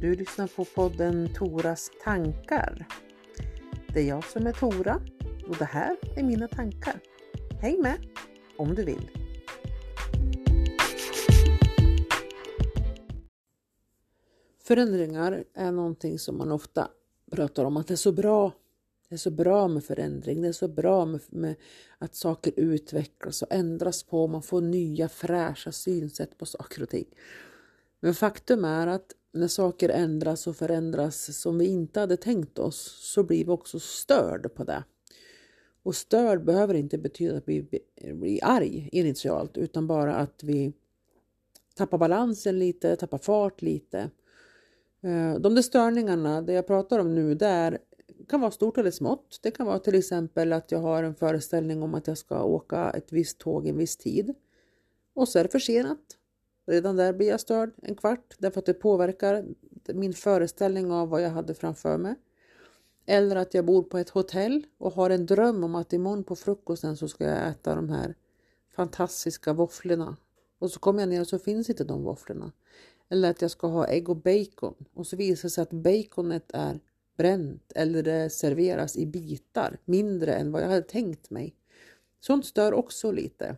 Du lyssnar på podden Toras tankar. Det är jag som är Tora och det här är mina tankar. Häng med om du vill. Förändringar är någonting som man ofta pratar om att det är så bra. Det är så bra med förändring, det är så bra med, med att saker utvecklas och ändras på. Man får nya fräscha synsätt på saker och ting. Men faktum är att när saker ändras och förändras som vi inte hade tänkt oss så blir vi också störd på det. Och störd behöver inte betyda att vi blir arg initialt utan bara att vi tappar balansen lite, tappar fart lite. Eh, de där störningarna, det jag pratar om nu, det kan vara stort eller smått. Det kan vara till exempel att jag har en föreställning om att jag ska åka ett visst tåg en viss tid och så är det försenat Redan där blir jag störd en kvart därför att det påverkar min föreställning av vad jag hade framför mig. Eller att jag bor på ett hotell och har en dröm om att imorgon på frukosten så ska jag äta de här fantastiska våfflorna. Och så kommer jag ner och så finns inte de våfflorna. Eller att jag ska ha ägg och bacon och så visar det sig att baconet är bränt eller det serveras i bitar mindre än vad jag hade tänkt mig. Sånt stör också lite.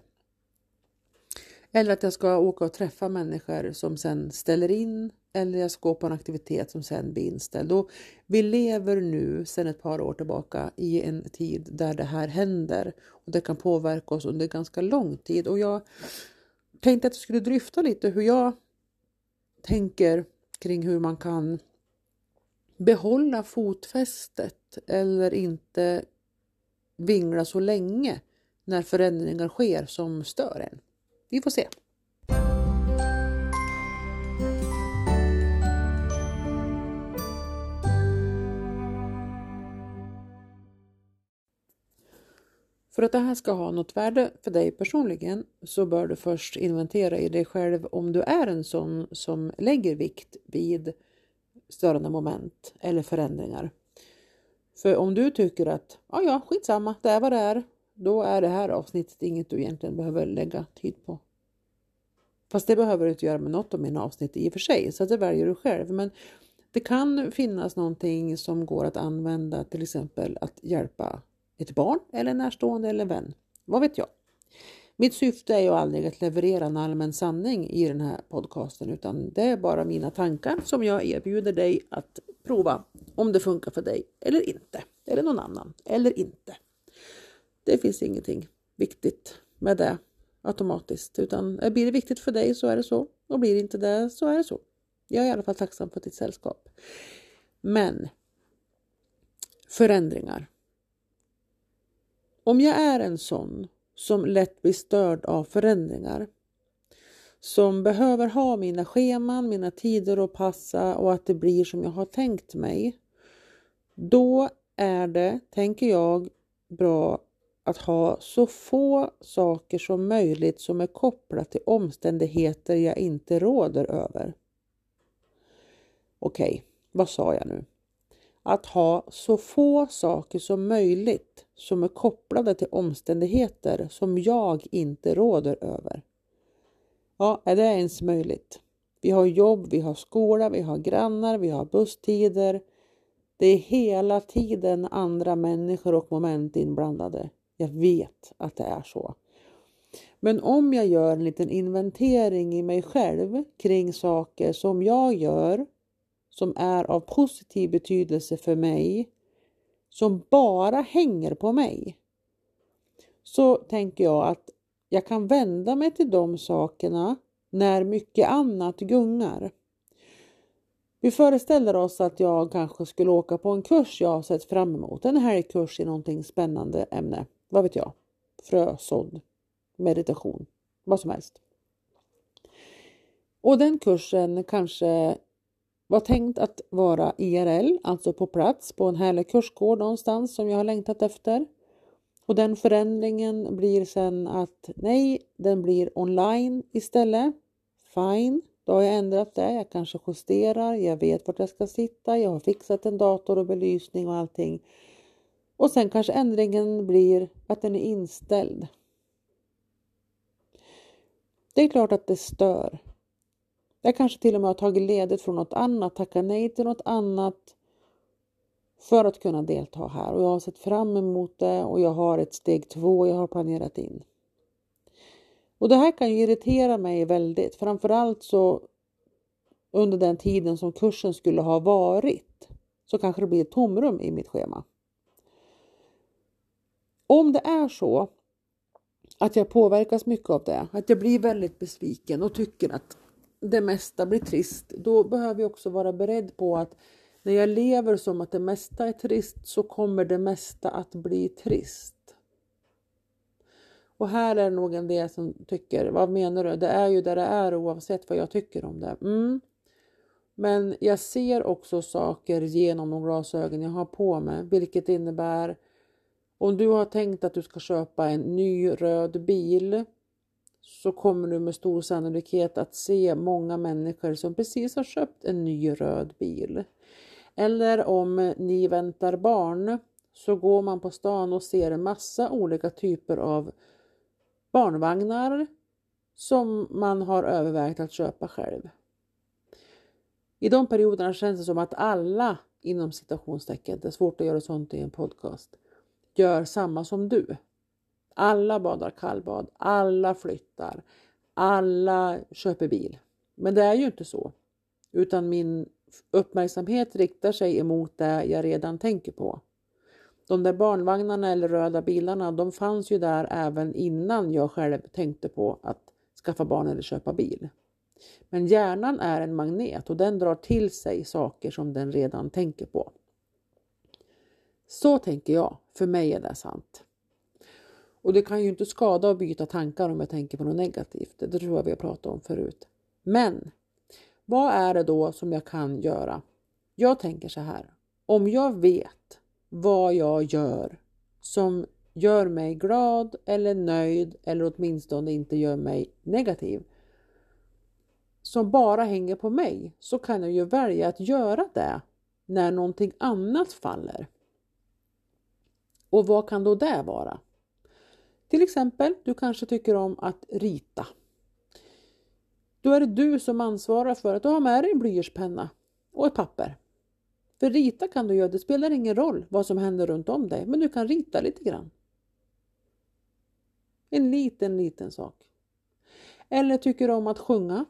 Eller att jag ska åka och träffa människor som sen ställer in eller jag ska gå på en aktivitet som sen blir inställd. Och vi lever nu sedan ett par år tillbaka i en tid där det här händer och det kan påverka oss under ganska lång tid. Och jag tänkte att jag skulle dryfta lite hur jag tänker kring hur man kan behålla fotfästet eller inte vingla så länge när förändringar sker som stör en. Vi får se. För att det här ska ha något värde för dig personligen så bör du först inventera i dig själv om du är en sån som lägger vikt vid störande moment eller förändringar. För om du tycker att ja, ja, skitsamma, det är vad det är, då är det här avsnittet inget du egentligen behöver lägga tid på. Fast det behöver du inte göra med något av mina avsnitt i och för sig, så det väljer du själv. Men det kan finnas någonting som går att använda, till exempel att hjälpa ett barn eller närstående eller vän. Vad vet jag? Mitt syfte är ju aldrig att leverera en allmän sanning i den här podcasten utan det är bara mina tankar som jag erbjuder dig att prova om det funkar för dig eller inte. Eller någon annan eller inte. Det finns ingenting viktigt med det automatiskt utan blir det viktigt för dig så är det så och blir det inte det så är det så. Jag är i alla fall tacksam för ditt sällskap. Men förändringar. Om jag är en sån som lätt blir störd av förändringar som behöver ha mina scheman, mina tider att passa och att det blir som jag har tänkt mig. Då är det, tänker jag, bra att ha så få saker som möjligt som är kopplat till omständigheter jag inte råder över. Okej, okay, vad sa jag nu? Att ha så få saker som möjligt som är kopplade till omständigheter som jag inte råder över. Ja, är det ens möjligt? Vi har jobb, vi har skola, vi har grannar, vi har busstider. Det är hela tiden andra människor och moment inblandade. Jag vet att det är så. Men om jag gör en liten inventering i mig själv kring saker som jag gör som är av positiv betydelse för mig, som bara hänger på mig, så tänker jag att jag kan vända mig till de sakerna när mycket annat gungar. Vi föreställer oss att jag kanske skulle åka på en kurs jag har sett fram emot, en helgkurs i någonting spännande ämne vad vet jag, frösådd, meditation, vad som helst. Och den kursen kanske var tänkt att vara IRL, alltså på plats på en härlig kursgård någonstans som jag har längtat efter. Och den förändringen blir sen att nej, den blir online istället. Fine, då har jag ändrat det. Jag kanske justerar, jag vet vart jag ska sitta, jag har fixat en dator och belysning och allting. Och sen kanske ändringen blir att den är inställd. Det är klart att det stör. Jag kanske till och med har tagit ledigt från något annat, tackat nej till något annat för att kunna delta här och jag har sett fram emot det och jag har ett steg två jag har planerat in. Och det här kan ju irritera mig väldigt, framförallt så under den tiden som kursen skulle ha varit så kanske det blir ett tomrum i mitt schema. Om det är så att jag påverkas mycket av det, att jag blir väldigt besviken och tycker att det mesta blir trist, då behöver jag också vara beredd på att när jag lever som att det mesta är trist så kommer det mesta att bli trist. Och här är det nog en del som tycker, vad menar du? Det är ju där det är oavsett vad jag tycker om det. Mm. Men jag ser också saker genom de glasögon jag har på mig, vilket innebär om du har tänkt att du ska köpa en ny röd bil så kommer du med stor sannolikhet att se många människor som precis har köpt en ny röd bil. Eller om ni väntar barn så går man på stan och ser en massa olika typer av barnvagnar som man har övervägt att köpa själv. I de perioderna känns det som att alla inom citationstecken, det är svårt att göra sånt i en podcast, gör samma som du. Alla badar kallbad, alla flyttar, alla köper bil. Men det är ju inte så, utan min uppmärksamhet riktar sig emot det jag redan tänker på. De där barnvagnarna eller röda bilarna, de fanns ju där även innan jag själv tänkte på att skaffa barn eller köpa bil. Men hjärnan är en magnet och den drar till sig saker som den redan tänker på. Så tänker jag. För mig är det sant. Och det kan ju inte skada att byta tankar om jag tänker på något negativt. Det tror jag vi har pratat om förut. Men vad är det då som jag kan göra? Jag tänker så här. Om jag vet vad jag gör som gör mig glad eller nöjd eller åtminstone inte gör mig negativ som bara hänger på mig så kan jag ju välja att göra det när någonting annat faller. Och vad kan då det vara? Till exempel, du kanske tycker om att rita. Då är det du som ansvarar för att du har med dig en blyertspenna och ett papper. För rita kan du göra, det spelar ingen roll vad som händer runt om dig, men du kan rita lite grann. En liten, liten sak. Eller tycker du om att sjunga?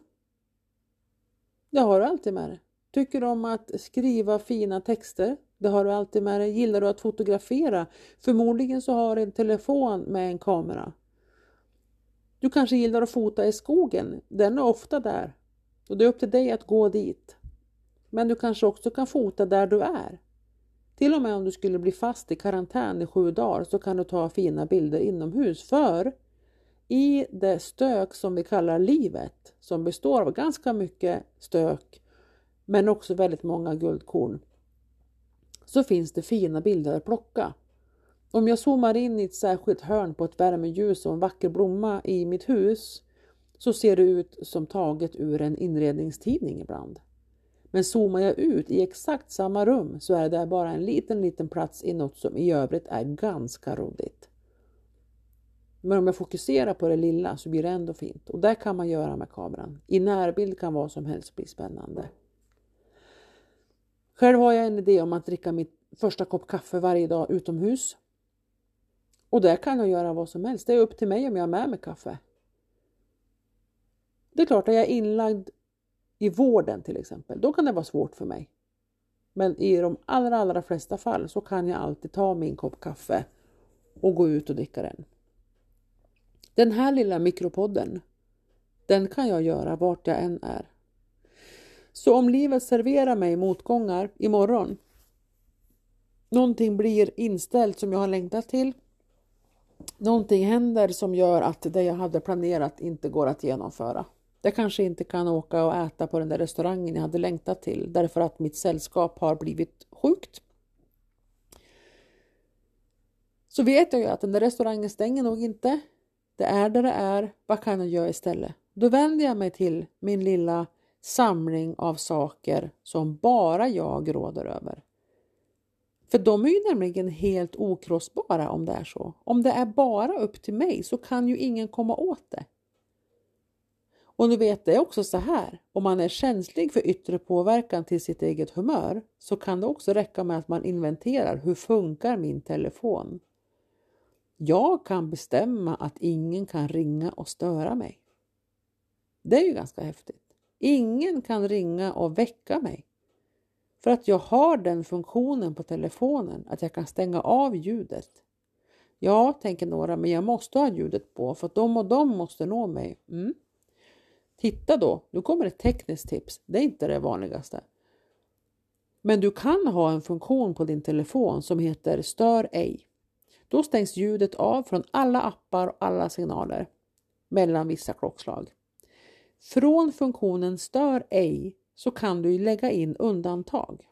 Det har du alltid med dig. Tycker du om att skriva fina texter? Det har du alltid med dig. Gillar du att fotografera? Förmodligen så har du en telefon med en kamera. Du kanske gillar att fota i skogen. Den är ofta där. Och det är upp till dig att gå dit. Men du kanske också kan fota där du är. Till och med om du skulle bli fast i karantän i sju dagar så kan du ta fina bilder inomhus. För i det stök som vi kallar livet, som består av ganska mycket stök men också väldigt många guldkorn, så finns det fina bilder att plocka. Om jag zoomar in i ett särskilt hörn på ett värmeljus och en vacker blomma i mitt hus så ser det ut som taget ur en inredningstidning ibland. Men zoomar jag ut i exakt samma rum så är det bara en liten, liten plats i något som i övrigt är ganska roddigt. Men om jag fokuserar på det lilla så blir det ändå fint och det kan man göra med kameran. I närbild kan vad som helst bli spännande. Själv har jag en idé om att dricka mitt första kopp kaffe varje dag utomhus. Och där kan jag göra vad som helst. Det är upp till mig om jag har med mig kaffe. Det är klart, att jag är inlagd i vården till exempel, då kan det vara svårt för mig. Men i de allra, allra flesta fall så kan jag alltid ta min kopp kaffe och gå ut och dricka den. Den här lilla mikropodden, den kan jag göra vart jag än är. Så om livet serverar mig motgångar imorgon, någonting blir inställt som jag har längtat till, någonting händer som gör att det jag hade planerat inte går att genomföra. Jag kanske inte kan åka och äta på den där restaurangen jag hade längtat till därför att mitt sällskap har blivit sjukt. Så vet jag ju att den där restaurangen stänger nog inte. Det är där det är. Vad kan jag göra istället? Då vänder jag mig till min lilla samling av saker som bara jag råder över. För de är ju nämligen helt okrossbara om det är så. Om det är bara upp till mig så kan ju ingen komma åt det. Och nu vet det också så här, om man är känslig för yttre påverkan till sitt eget humör så kan det också räcka med att man inventerar hur funkar min telefon? Jag kan bestämma att ingen kan ringa och störa mig. Det är ju ganska häftigt. Ingen kan ringa och väcka mig. För att jag har den funktionen på telefonen att jag kan stänga av ljudet. Ja, tänker några, men jag måste ha ljudet på för att de och de måste nå mig. Mm. Titta då, nu kommer ett tekniskt tips. Det är inte det vanligaste. Men du kan ha en funktion på din telefon som heter Stör ej. Då stängs ljudet av från alla appar och alla signaler mellan vissa klockslag. Från funktionen Stör ej så kan du lägga in undantag.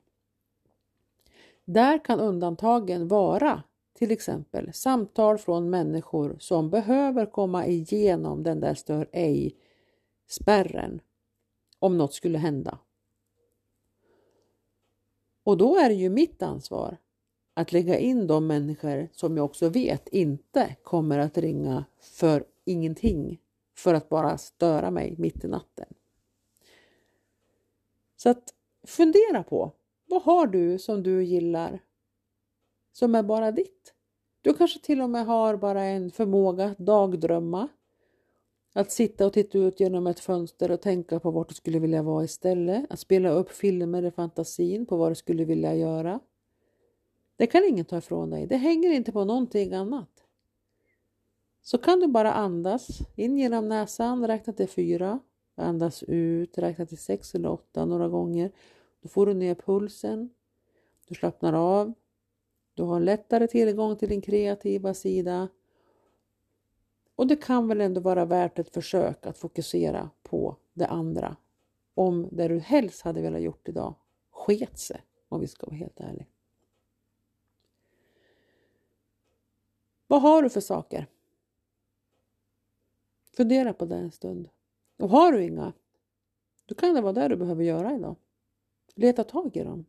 Där kan undantagen vara till exempel samtal från människor som behöver komma igenom den där Stör ej spärren om något skulle hända. Och då är det ju mitt ansvar att lägga in de människor som jag också vet inte kommer att ringa för ingenting för att bara störa mig mitt i natten. Så att fundera på vad har du som du gillar som är bara ditt? Du kanske till och med har bara en förmåga att dagdrömma. Att sitta och titta ut genom ett fönster och tänka på vart du skulle vilja vara istället. Att spela upp filmer i fantasin på vad du skulle vilja göra. Det kan ingen ta ifrån dig. Det hänger inte på någonting annat. Så kan du bara andas in genom näsan, räkna till fyra. Andas ut, räkna till sex eller åtta några gånger. Då får du ner pulsen. Du slappnar av. Du har lättare tillgång till din kreativa sida. Och det kan väl ändå vara värt ett försök att fokusera på det andra. Om det du helst hade velat gjort idag sket sig, om vi ska vara helt ärliga. Vad har du för saker? Fundera på det en stund. Och har du inga, då kan det vara det du behöver göra idag. Leta tag i dem.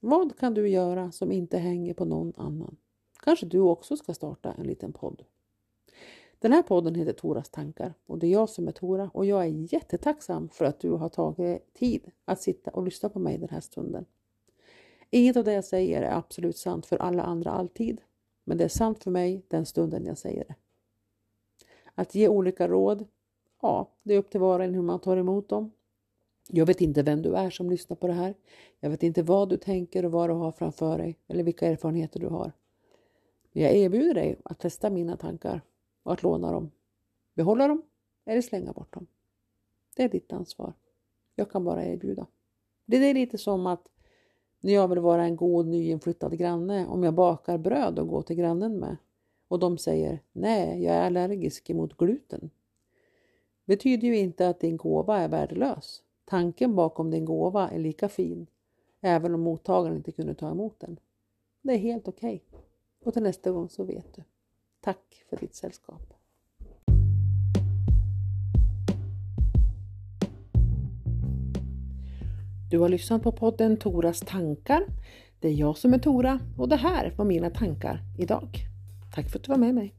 Vad kan du göra som inte hänger på någon annan? Kanske du också ska starta en liten podd. Den här podden heter Toras tankar och det är jag som är Tora och jag är jättetacksam för att du har tagit tid att sitta och lyssna på mig den här stunden. Inget av det jag säger är absolut sant för alla andra alltid, men det är sant för mig den stunden jag säger det. Att ge olika råd, ja, det är upp till var och en hur man tar emot dem. Jag vet inte vem du är som lyssnar på det här. Jag vet inte vad du tänker och vad du har framför dig eller vilka erfarenheter du har. Men jag erbjuder dig att testa mina tankar och att låna dem, behålla dem eller slänga bort dem. Det är ditt ansvar. Jag kan bara erbjuda. Det är lite som att när jag vill vara en god nyinflyttad granne, om jag bakar bröd och går till grannen med och de säger nej, jag är allergisk mot gluten. Betyder ju inte att din gåva är värdelös. Tanken bakom din gåva är lika fin, även om mottagaren inte kunde ta emot den. Det är helt okej. Okay. Och till nästa gång så vet du. Tack för ditt sällskap. Du har lyssnat på podden Toras tankar. Det är jag som är Tora och det här var mina tankar idag. Tack för att du var med mig.